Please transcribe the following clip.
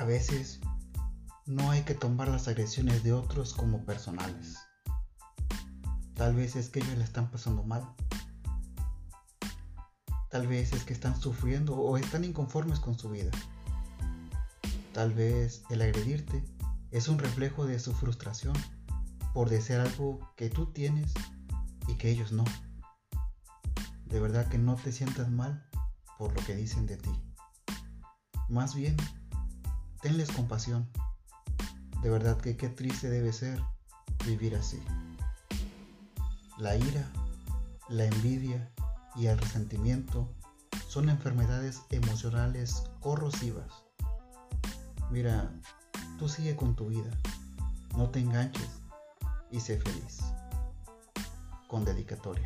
A veces no hay que tomar las agresiones de otros como personales. Tal vez es que ellos le están pasando mal. Tal vez es que están sufriendo o están inconformes con su vida. Tal vez el agredirte es un reflejo de su frustración por desear algo que tú tienes y que ellos no. De verdad que no te sientas mal por lo que dicen de ti. Más bien, tenles compasión. De verdad que qué triste debe ser vivir así. La ira, la envidia y el resentimiento son enfermedades emocionales corrosivas. Mira, tú sigue con tu vida, no te enganches y sé feliz. Con dedicatoria.